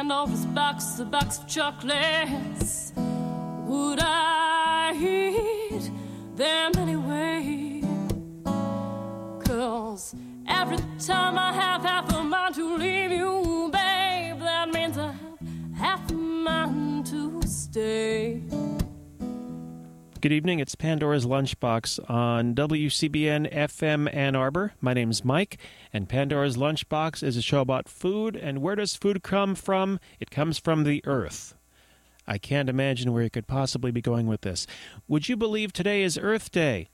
Pandora's box, a box of chocolates. Would I eat them anyway? Cause every time I have half a mind to leave you, babe, that means I have half a mind to stay. Good evening. It's Pandora's Lunchbox on WCBN FM Ann Arbor. My name's Mike, and Pandora's Lunchbox is a show about food. And where does food come from? It comes from the earth. I can't imagine where you could possibly be going with this. Would you believe today is Earth Day?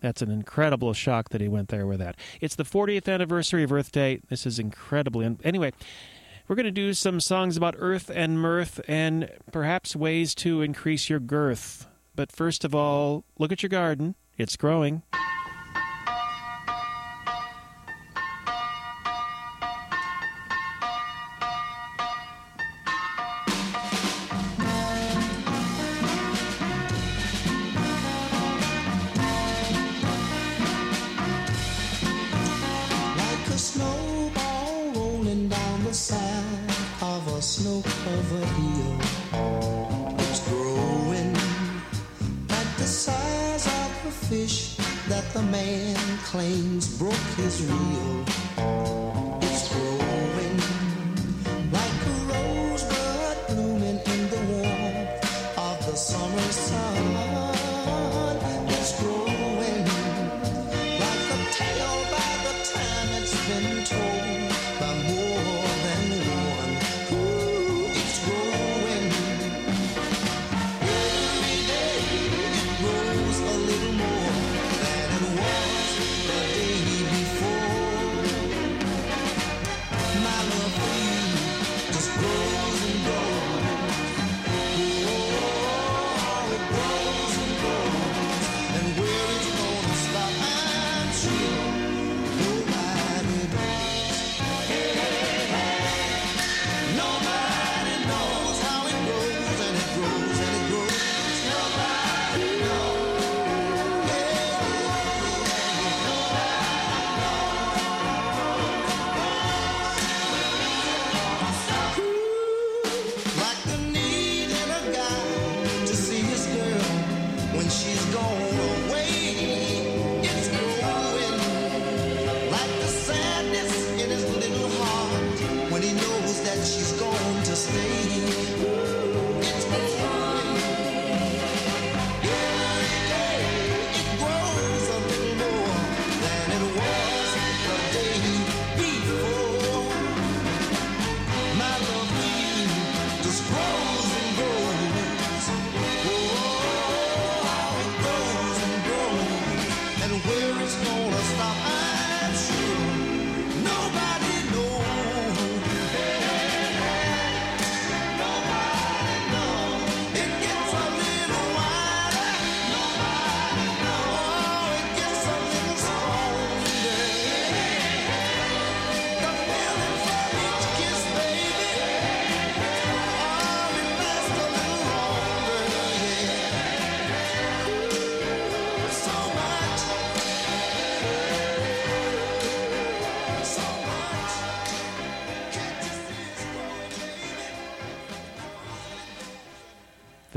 That's an incredible shock that he went there with that. It's the 40th anniversary of Earth Day. This is incredibly. Anyway, we're going to do some songs about earth and mirth and perhaps ways to increase your girth. But first of all, look at your garden. It's growing. Claims broke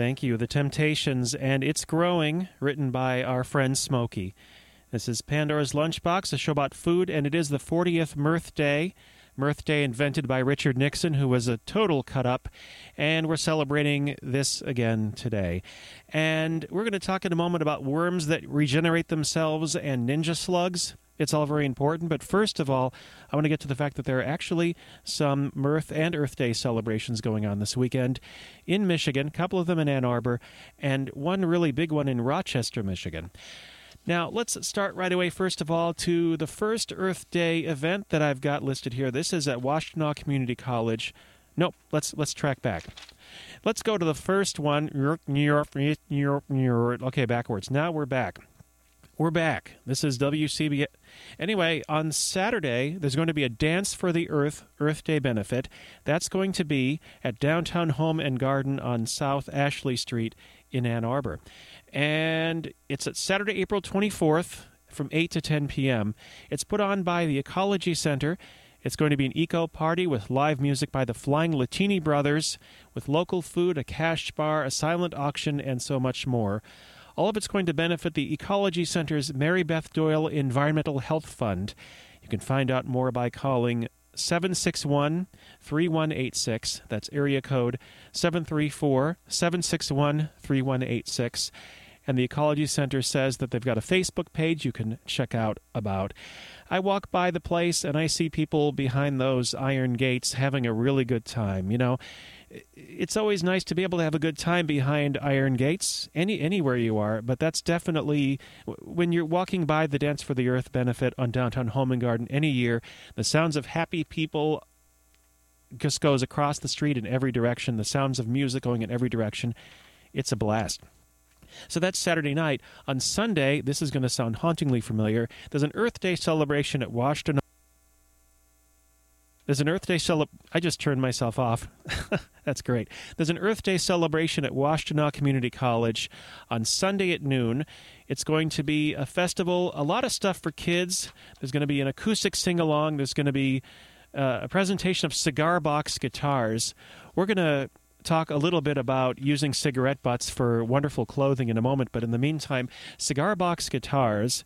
Thank you. The Temptations and It's Growing, written by our friend Smokey. This is Pandora's Lunchbox, a show about food, and it is the 40th Mirth Day. Mirth Day invented by Richard Nixon, who was a total cut up, and we're celebrating this again today. And we're going to talk in a moment about worms that regenerate themselves and ninja slugs. It's all very important, but first of all, I want to get to the fact that there are actually some Mirth and Earth Day celebrations going on this weekend in Michigan, a couple of them in Ann Arbor, and one really big one in Rochester, Michigan. Now, let's start right away, first of all, to the first Earth Day event that I've got listed here. This is at Washtenaw Community College. Nope, let's let's track back. Let's go to the first one. Okay, backwards. Now we're back. We're back. This is WCB. Anyway, on Saturday, there's going to be a Dance for the Earth Earth Day benefit. That's going to be at Downtown Home and Garden on South Ashley Street in Ann Arbor. And it's at Saturday, April 24th from 8 to 10 p.m. It's put on by the Ecology Center It's going to be an eco party with live music by the Flying Latini Brothers, with local food, a cash bar, a silent auction, and so much more. All of it's going to benefit the Ecology Center's Mary Beth Doyle Environmental Health Fund. You can find out more by calling 761 3186. That's area code 734 761 3186. And the Ecology Center says that they've got a Facebook page you can check out about. I walk by the place and I see people behind those iron gates having a really good time. You know, it's always nice to be able to have a good time behind iron gates any anywhere you are but that's definitely when you're walking by the dance for the earth benefit on downtown home and garden any year the sounds of happy people just goes across the street in every direction the sounds of music going in every direction it's a blast so that's Saturday night. On Sunday, this is going to sound hauntingly familiar. There's an Earth Day celebration at Washtenaw. There's an Earth Day celeb. I just turned myself off. That's great. There's an Earth Day celebration at Washtenaw Community College on Sunday at noon. It's going to be a festival, a lot of stuff for kids. There's going to be an acoustic sing along. There's going to be uh, a presentation of cigar box guitars. We're going to talk a little bit about using cigarette butts for wonderful clothing in a moment, but in the meantime, cigar box guitars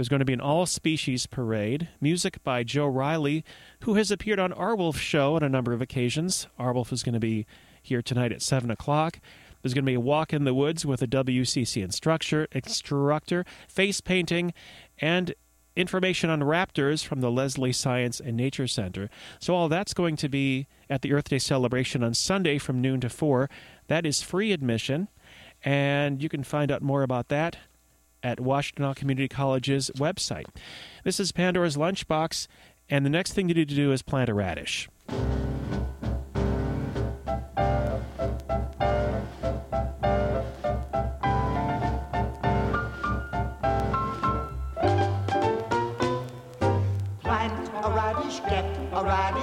there's going to be an all species parade, music by Joe Riley, who has appeared on Arwulf's show on a number of occasions. Arwulf is going to be here tonight at 7 o'clock. There's going to be a walk in the woods with a WCC instructor, instructor face painting, and information on raptors from the Leslie Science and Nature Center. So, all that's going to be at the Earth Day celebration on Sunday from noon to 4. That is free admission, and you can find out more about that at Washtenaw Community College's website. This is Pandora's Lunchbox, and the next thing you need to do is plant a radish.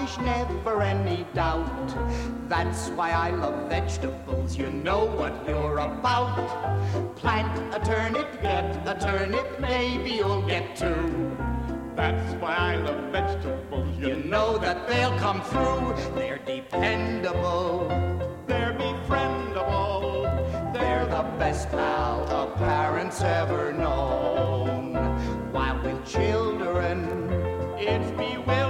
Radish, never any doubt. That's why I love vegetables, you know what you're about. Plant a turnip, get a turnip, maybe you'll get two. That's why I love vegetables, you know that they'll come through. They're dependable, they're befriendable, they're the best pal the parents ever known. While with children, it's bewildering.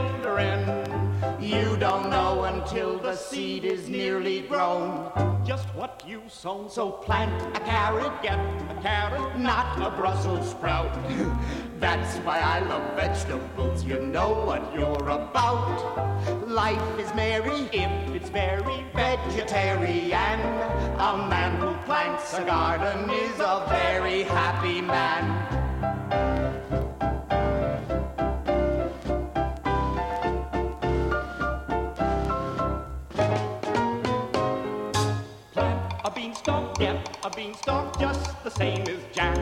You don't know until the seed is nearly grown. Just what you sown. So plant a carrot, get a carrot, not a Brussels sprout. That's why I love vegetables. You know what you're about. Life is merry if it's very vegetarian. A man who plants a garden is a very happy man. Same as Jack.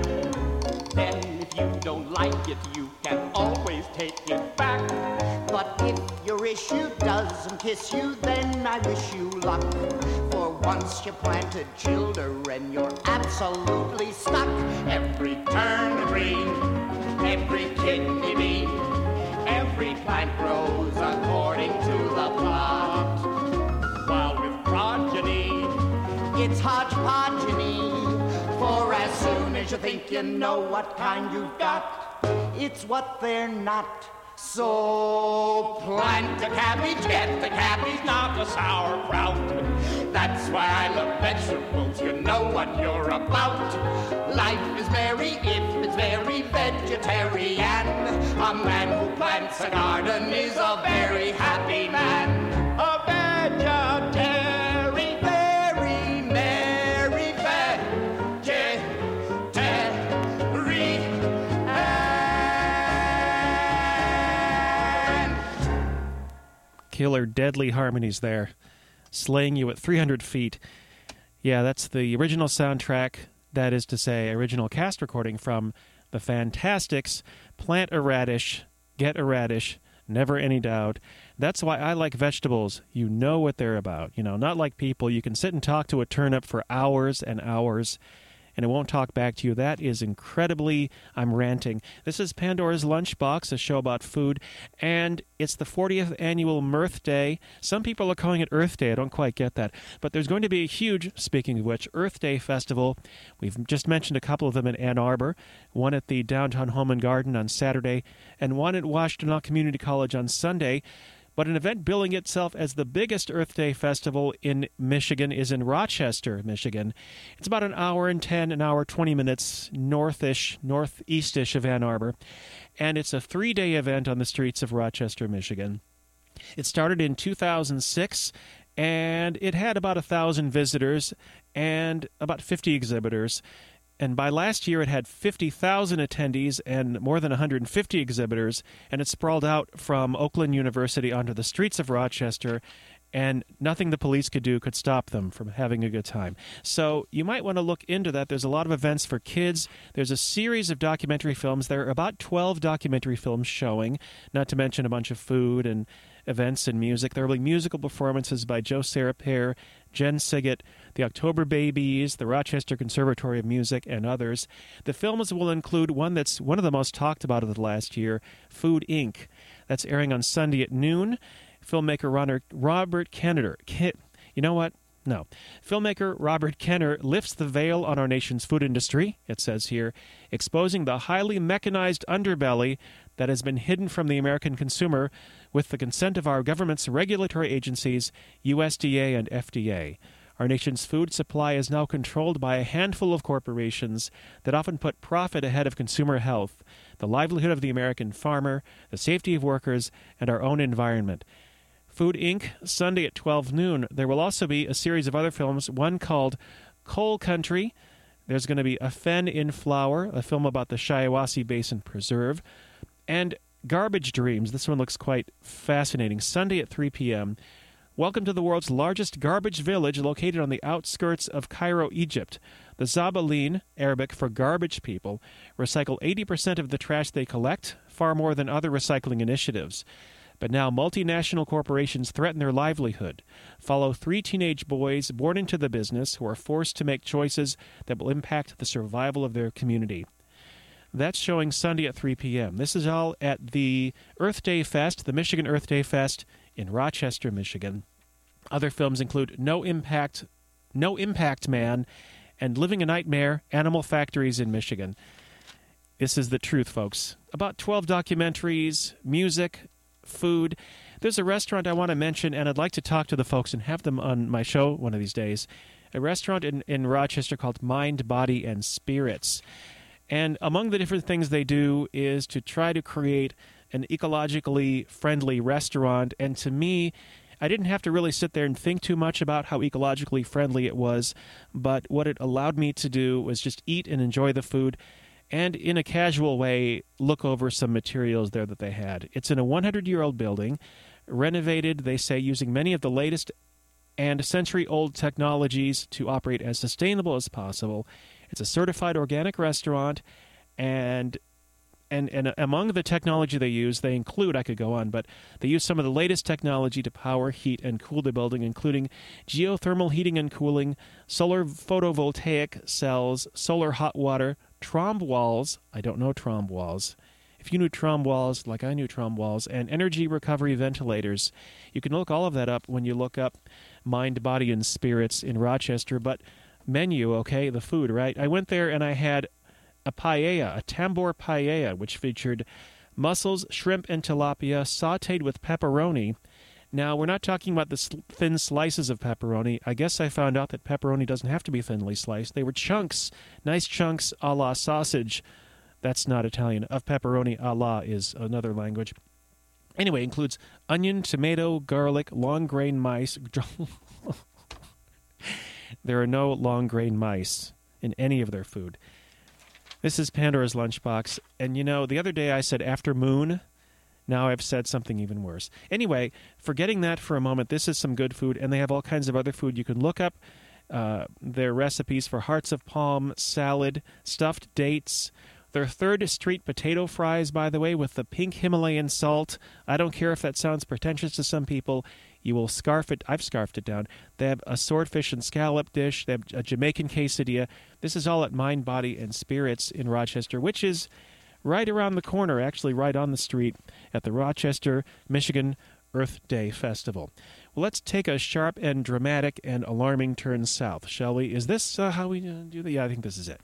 Then if you don't like it, you can always take it back. But if your issue doesn't kiss you, then I wish you luck. For once you planted children, you're absolutely stuck. Every turn green, every kidney bean, every plant grows according to the plot. While with progeny, it's hodgepodgeny. For as soon as you think you know what kind you've got, it's what they're not. So plant a cabbage, get the cabbage, not a sauerkraut. That's why I love vegetables, you know what you're about. Life is merry if it's very vegetarian. A man who plants a garden is a very happy man. A vegetarian, Killer, deadly harmonies there, slaying you at 300 feet. Yeah, that's the original soundtrack. That is to say, original cast recording from the Fantasticks. Plant a radish, get a radish, never any doubt. That's why I like vegetables. You know what they're about. You know, not like people. You can sit and talk to a turnip for hours and hours, and it won't talk back to you. That is incredibly. I'm ranting. This is Pandora's Lunchbox, a show about food, and it's the 40th annual Mirth Day. Some people are calling it Earth Day. I don't quite get that. But there's going to be a huge, speaking of which, Earth Day festival. We've just mentioned a couple of them in Ann Arbor, one at the downtown Home and Garden on Saturday, and one at Washtenaw Community College on Sunday. But an event billing itself as the biggest Earth Day festival in Michigan is in Rochester, Michigan. It's about an hour and 10, an hour 20 minutes northish, northeastish of Ann Arbor. And it's a three day event on the streets of Rochester, Michigan. It started in 2006 and it had about a thousand visitors and about 50 exhibitors and by last year it had 50,000 attendees and more than 150 exhibitors, and it sprawled out from Oakland University onto the streets of Rochester, and nothing the police could do could stop them from having a good time. So you might want to look into that. There's a lot of events for kids. There's a series of documentary films. There are about 12 documentary films showing, not to mention a bunch of food and events and music. There will be musical performances by Joe Sarapere, Jen Sygit, the October Babies, the Rochester Conservatory of Music, and others. The films will include one that's one of the most talked about of the last year, Food Inc. That's airing on Sunday at noon. Filmmaker Robert Kenner. You know what? No. Filmmaker Robert Kenner lifts the veil on our nation's food industry, it says here, exposing the highly mechanized underbelly that has been hidden from the American consumer with the consent of our government's regulatory agencies, USDA and FDA. Our nation's food supply is now controlled by a handful of corporations that often put profit ahead of consumer health, the livelihood of the American farmer, the safety of workers, and our own environment. Food Inc., Sunday at 12 noon. There will also be a series of other films, one called Coal Country. There's going to be A Fen in Flower, a film about the Shiawassee Basin Preserve, and Garbage Dreams. This one looks quite fascinating. Sunday at 3 p.m. Welcome to the world's largest garbage village located on the outskirts of Cairo, Egypt. The Zabaleen, Arabic for garbage people, recycle 80% of the trash they collect, far more than other recycling initiatives. But now multinational corporations threaten their livelihood. Follow three teenage boys born into the business who are forced to make choices that will impact the survival of their community. That's showing Sunday at 3 p.m. This is all at the Earth Day Fest, the Michigan Earth Day Fest in Rochester, Michigan. Other films include No Impact, No Impact Man, and Living a Nightmare: Animal Factories in Michigan. This is the truth, folks. About 12 documentaries, music, food. There's a restaurant I want to mention, and I'd like to talk to the folks and have them on my show one of these days. A restaurant in, in Rochester called Mind, Body, and Spirits. And among the different things they do is to try to create an ecologically friendly restaurant. And to me, I didn't have to really sit there and think too much about how ecologically friendly it was, but what it allowed me to do was just eat and enjoy the food and in a casual way look over some materials there that they had. It's in a 100 year old building, renovated, they say, using many of the latest and century old technologies to operate as sustainable as possible. It's a certified organic restaurant, and and and among the technology they use, they include I could go on, but they use some of the latest technology to power, heat, and cool the building, including geothermal heating and cooling, solar photovoltaic cells, solar hot water, trombe walls. I don't know trombe walls. If you knew trombe walls, like I knew trombe walls, and energy recovery ventilators, you can look all of that up when you look up Mind, Body, and Spirits in Rochester. But menu, okay, the food, right? I went there and I had a paella, a tambor paella, which featured mussels, shrimp, and tilapia sauteed with pepperoni. Now, we're not talking about the sl- thin slices of pepperoni. I guess I found out that pepperoni doesn't have to be thinly sliced. They were chunks, nice chunks a la sausage. That's not Italian. Of pepperoni a la is another language. Anyway, includes onion, tomato, garlic, long grain mice. there are no long grain mice in any of their food. This is Pandora's Lunchbox. And you know, the other day I said after moon. Now I've said something even worse. Anyway, forgetting that for a moment, this is some good food, and they have all kinds of other food you can look up. Uh, their recipes for hearts of palm, salad, stuffed dates. Their third street potato fries, by the way, with the pink Himalayan salt. I don't care if that sounds pretentious to some people. You will scarf it. I've scarfed it down. They have a swordfish and scallop dish. They have a Jamaican quesadilla. This is all at Mind, Body, and Spirits in Rochester, which is right around the corner, actually right on the street at the Rochester, Michigan Earth Day Festival. Well, let's take a sharp and dramatic and alarming turn south, shall we? Is this uh, how we uh, do that? Yeah, I think this is it.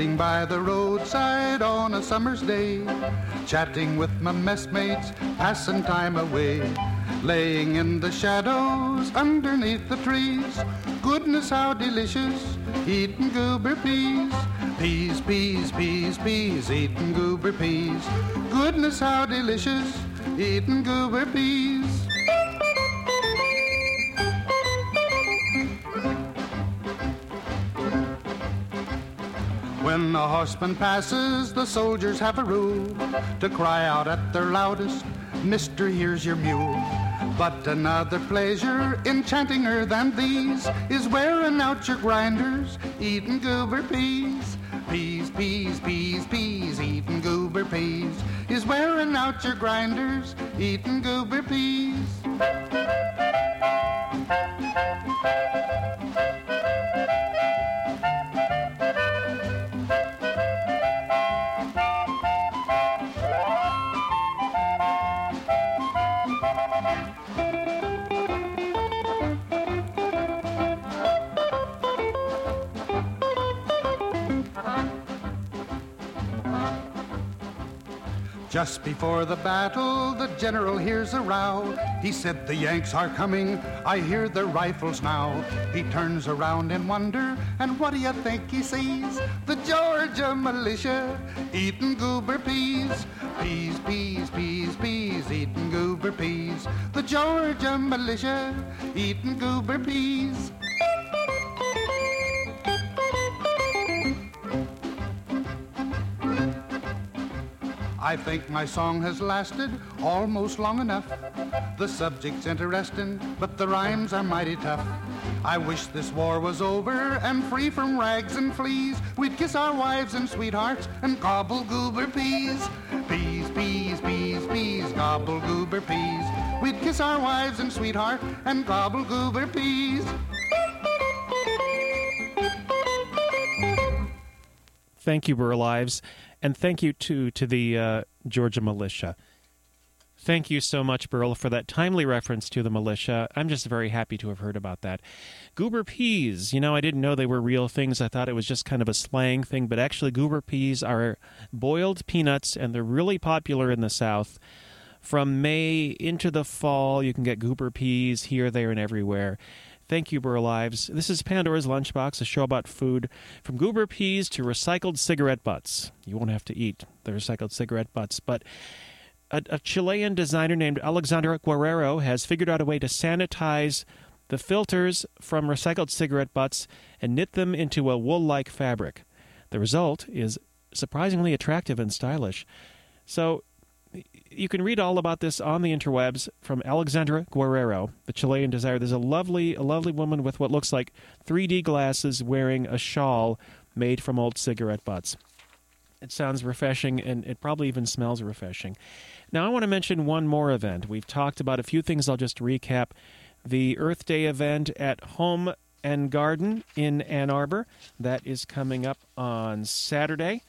Sitting by the roadside on a summer's day, chatting with my messmates, passing time away. Laying in the shadows underneath the trees, goodness how delicious, eating goober peas. Peas, peas, peas, peas, eating goober peas. Goodness how delicious, eating goober peas. When a horseman passes, the soldiers have a rule to cry out at their loudest, Mister, here's your mule. But another pleasure enchantinger than these is wearing out your grinders, eating goober peas. Peas, peas, peas, peas, eating goober peas is wearing out your grinders, eating goober peas. Just before the battle, the general hears a row. He said, The Yanks are coming, I hear their rifles now. He turns around in wonder, and what do you think he sees? The Georgia militia eating goober peas. Peas, peas, peas, peas, eating goober peas. The Georgia militia eating goober peas. I think my song has lasted almost long enough. The subject's interesting, but the rhymes are mighty tough. I wish this war was over and free from rags and fleas. We'd kiss our wives and sweethearts and gobble goober peas. Peas, peas, peas, peas, gobble goober peas. We'd kiss our wives and sweetheart and gobble goober peas. Thank you, Burl Ives and thank you too to the uh, Georgia militia. Thank you so much, Burl, for that timely reference to the militia. I'm just very happy to have heard about that. Goober peas, you know, I didn't know they were real things. I thought it was just kind of a slang thing, but actually, goober peas are boiled peanuts, and they're really popular in the South. From May into the fall, you can get goober peas here, there, and everywhere. Thank you, Burl Ives. This is Pandora's Lunchbox, a show about food, from goober peas to recycled cigarette butts. You won't have to eat the recycled cigarette butts, but a, a Chilean designer named Alexandra Guerrero has figured out a way to sanitize the filters from recycled cigarette butts and knit them into a wool like fabric. The result is surprisingly attractive and stylish. So you can read all about this on the interwebs from Alexandra Guerrero, the Chilean designer. There's a lovely, a lovely woman with what looks like 3D glasses wearing a shawl made from old cigarette butts. It sounds refreshing, and it probably even smells refreshing. Now, I want to mention one more event. We've talked about a few things. I'll just recap the Earth Day event at Home and Garden in Ann Arbor. That is coming up on Saturday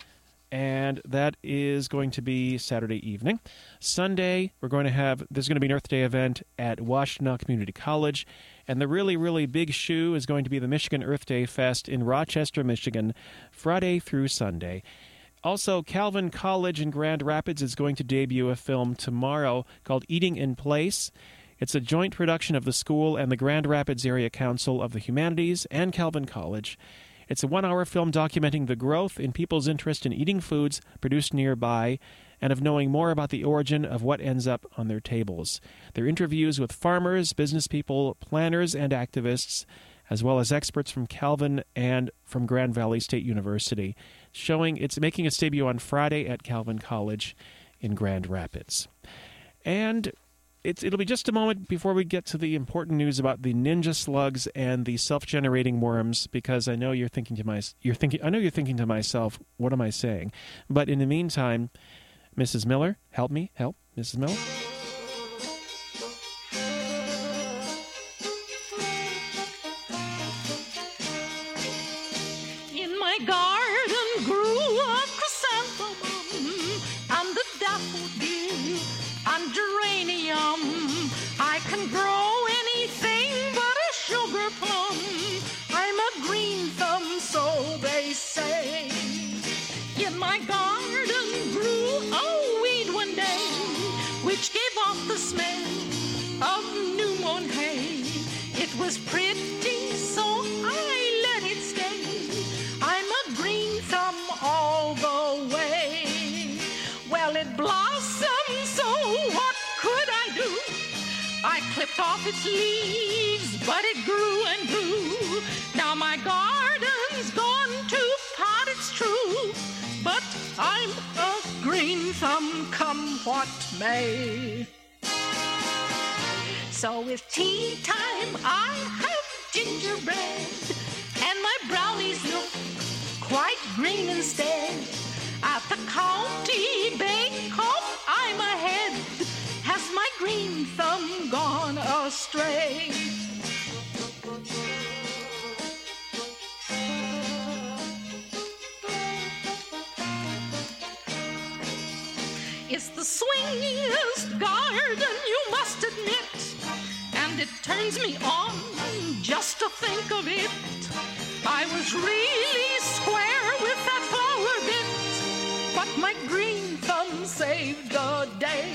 and that is going to be Saturday evening. Sunday, we're going to have there's going to be an Earth Day event at Washtenaw Community College, and the really really big shoe is going to be the Michigan Earth Day Fest in Rochester, Michigan, Friday through Sunday. Also, Calvin College in Grand Rapids is going to debut a film tomorrow called Eating in Place. It's a joint production of the school and the Grand Rapids Area Council of the Humanities and Calvin College. It's a one hour film documenting the growth in people's interest in eating foods produced nearby and of knowing more about the origin of what ends up on their tables. They're interviews with farmers, business people, planners, and activists, as well as experts from Calvin and from Grand Valley State University, showing it's making its debut on Friday at Calvin College in Grand Rapids. And it's, it'll be just a moment before we get to the important news about the ninja slugs and the self-generating worms, because I know you're thinking to my, you're thinking, I know you're thinking to myself, what am I saying? But in the meantime, Mrs. Miller, help me, help, Mrs. Miller. May. So it's tea the garden, you must admit. And it turns me on just to think of it. I was really square with that flower bit, but my green thumb saved the day.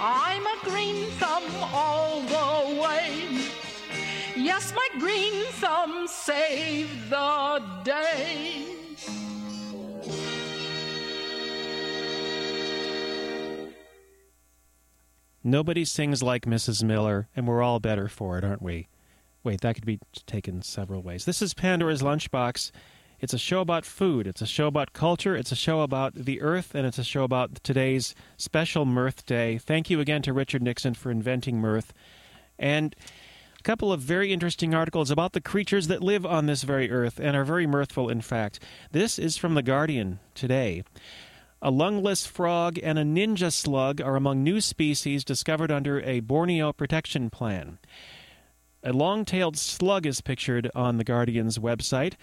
I'm a green thumb all the way. Yes, my green thumb saved the day. Nobody sings like Mrs. Miller, and we're all better for it, aren't we? Wait, that could be taken several ways. This is Pandora's Lunchbox. It's a show about food, it's a show about culture, it's a show about the earth, and it's a show about today's special Mirth Day. Thank you again to Richard Nixon for inventing mirth. And a couple of very interesting articles about the creatures that live on this very earth and are very mirthful, in fact. This is from The Guardian today. A lungless frog and a ninja slug are among new species discovered under a Borneo protection plan. A long tailed slug is pictured on The Guardian's website.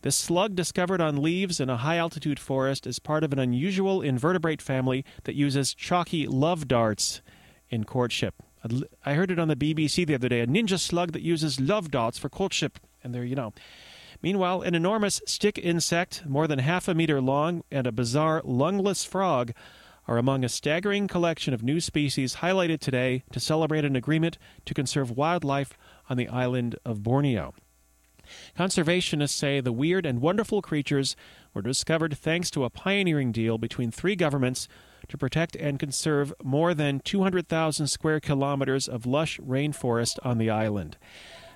This slug, discovered on leaves in a high altitude forest, is part of an unusual invertebrate family that uses chalky love darts in courtship. I heard it on the BBC the other day a ninja slug that uses love darts for courtship. And there, you know. Meanwhile, an enormous stick insect, more than half a meter long, and a bizarre lungless frog are among a staggering collection of new species highlighted today to celebrate an agreement to conserve wildlife on the island of Borneo. Conservationists say the weird and wonderful creatures were discovered thanks to a pioneering deal between three governments to protect and conserve more than 200,000 square kilometers of lush rainforest on the island.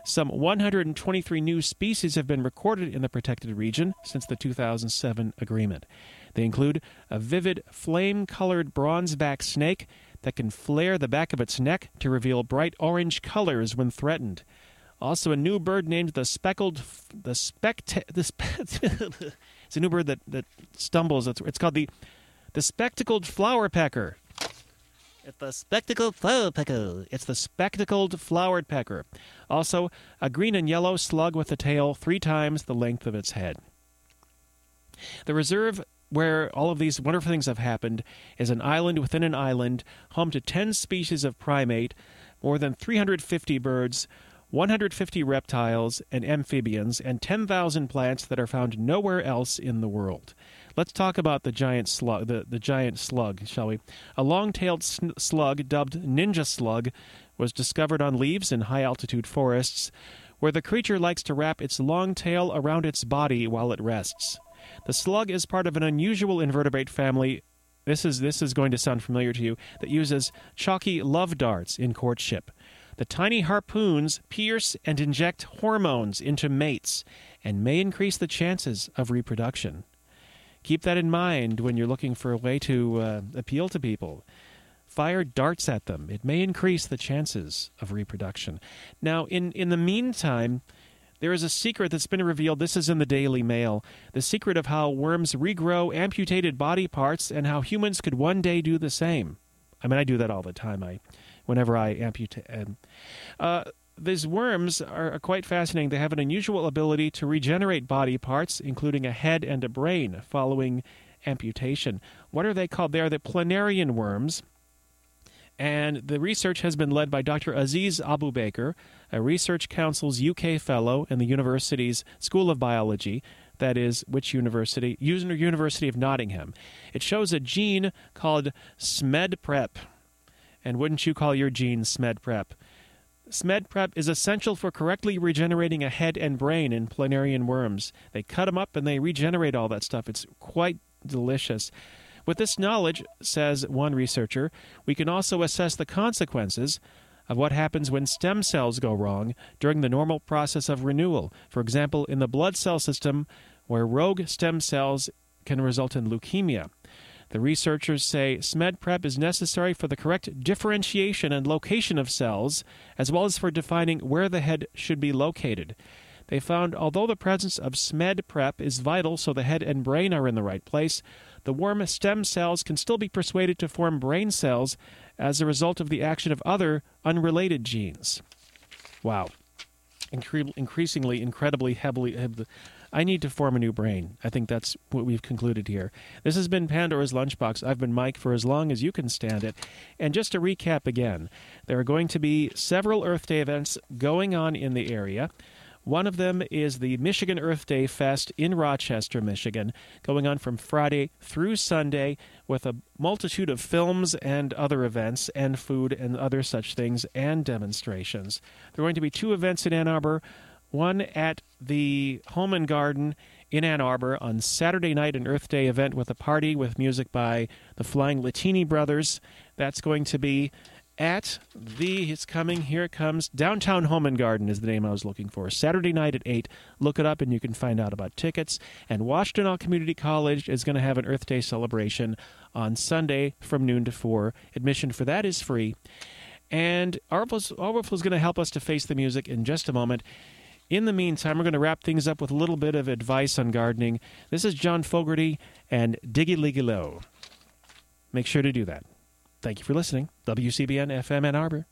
Some 123 new species have been recorded in the protected region since the 2007 agreement. They include a vivid flame colored bronzeback snake that can flare the back of its neck to reveal bright orange colors when threatened. Also, a new bird named the speckled the spect the spe- it's a new bird that, that stumbles. It's, it's called the the spectacled flower pecker. It's the spectacled flower pecker. It's the spectacled flowered pecker. Also, a green and yellow slug with a tail three times the length of its head. The reserve where all of these wonderful things have happened is an island within an island, home to 10 species of primate, more than 350 birds, 150 reptiles and amphibians, and 10,000 plants that are found nowhere else in the world. Let's talk about the giant slug, the, the giant slug, shall we? A long-tailed sn- slug dubbed ninja slug was discovered on leaves in high-altitude forests, where the creature likes to wrap its long tail around its body while it rests. The slug is part of an unusual invertebrate family. This is this is going to sound familiar to you that uses chalky love darts in courtship. The tiny harpoons pierce and inject hormones into mates and may increase the chances of reproduction. Keep that in mind when you're looking for a way to uh, appeal to people. fire darts at them. It may increase the chances of reproduction. Now, in, in the meantime, there is a secret that's been revealed. This is in the Daily Mail. The secret of how worms regrow amputated body parts and how humans could one day do the same. I mean, I do that all the time. I, whenever I amputate. Uh, these worms are, quite fascinating. They have an unusual ability to regenerate body parts, including a head and a brain, following amputation. What are they called? They are the planarian worms. And the research has been led by Dr. Aziz Aboobaker, a Research Council's UK Fellow in the university's School of Biology. That is, which university? University of Nottingham. It shows a gene called SMEDPrep. And wouldn't you call your gene SMEDPrep? SMEDPrep is essential for correctly regenerating a head and brain in planarian worms. They cut them up and they regenerate all that stuff. It's quite delicious. With this knowledge, says one researcher, we can also assess the consequences of what happens when stem cells go wrong during the normal process of renewal. For example, in the blood cell system, where rogue stem cells can result in leukemia. The researchers say SMEDPrep is necessary for the correct differentiation and location of cells, as well as for defining where the head should be located. They found although the presence of SMEDPrep is vital so the head and brain are in the right place, the worm stem cells can still be persuaded to form brain cells as a result of the action of other unrelated genes. Wow. Incre- increasingly, incredibly heavily. I need to form a new brain. I think that's what we've concluded here. This has been Pandora's Lunchbox. I've been Mike for as long as you can stand it. And just to recap again, there are going to be several Earth Day events going on in the area. One of them is the Michigan Earth Day Fest in Rochester, Michigan, going on from Friday through Sunday with a multitude of films and other events and food and other such things and demonstrations. There are going to be two events in Ann Arbor one at the Home and Garden in Ann Arbor on Saturday night, an Earth Day event with a party with music by the Flying Latini Brothers. That's going to be at the it's coming here it comes downtown home and garden is the name i was looking for. Saturday night at 8 look it up and you can find out about tickets. And washtenaw community college is going to have an earth day celebration on sunday from noon to 4 admission for that is free. And Arwulf is going to help us to face the music in just a moment in the meantime, we're going to wrap things up with a little bit of advice on gardening. This is John Fogerty and Diggy Liggy Lo. Make sure to do that. Thank you for listening. WCBN FM Ann Arbor.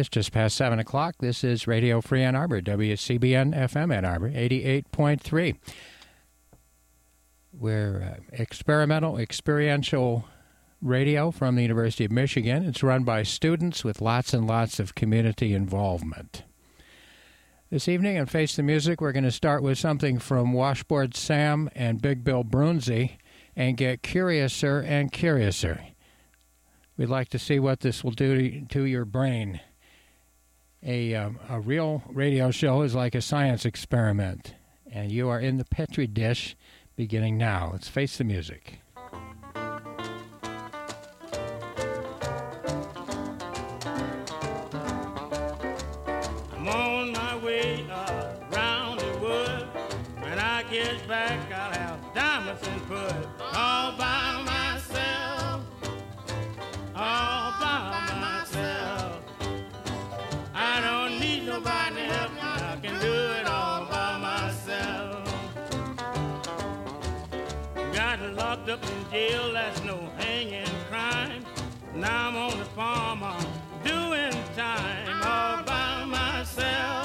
It's just past 7 o'clock. This is Radio Free Ann Arbor, WCBN FM Ann Arbor, 88.3. We're uh, experimental, experiential radio from the University of Michigan. It's run by students with lots and lots of community involvement. This evening on Face the Music, we're going to start with something from Washboard Sam and Big Bill Broonzy and get curiouser and curiouser. We'd like to see what this will do to your brain. A, um, a real radio show is like a science experiment, and you are in the Petri dish beginning now. Let's face the music. I'm on my way around the I get back, I'll up that's no hanging crime. Now I'm on the farm, I'm doing time all by myself.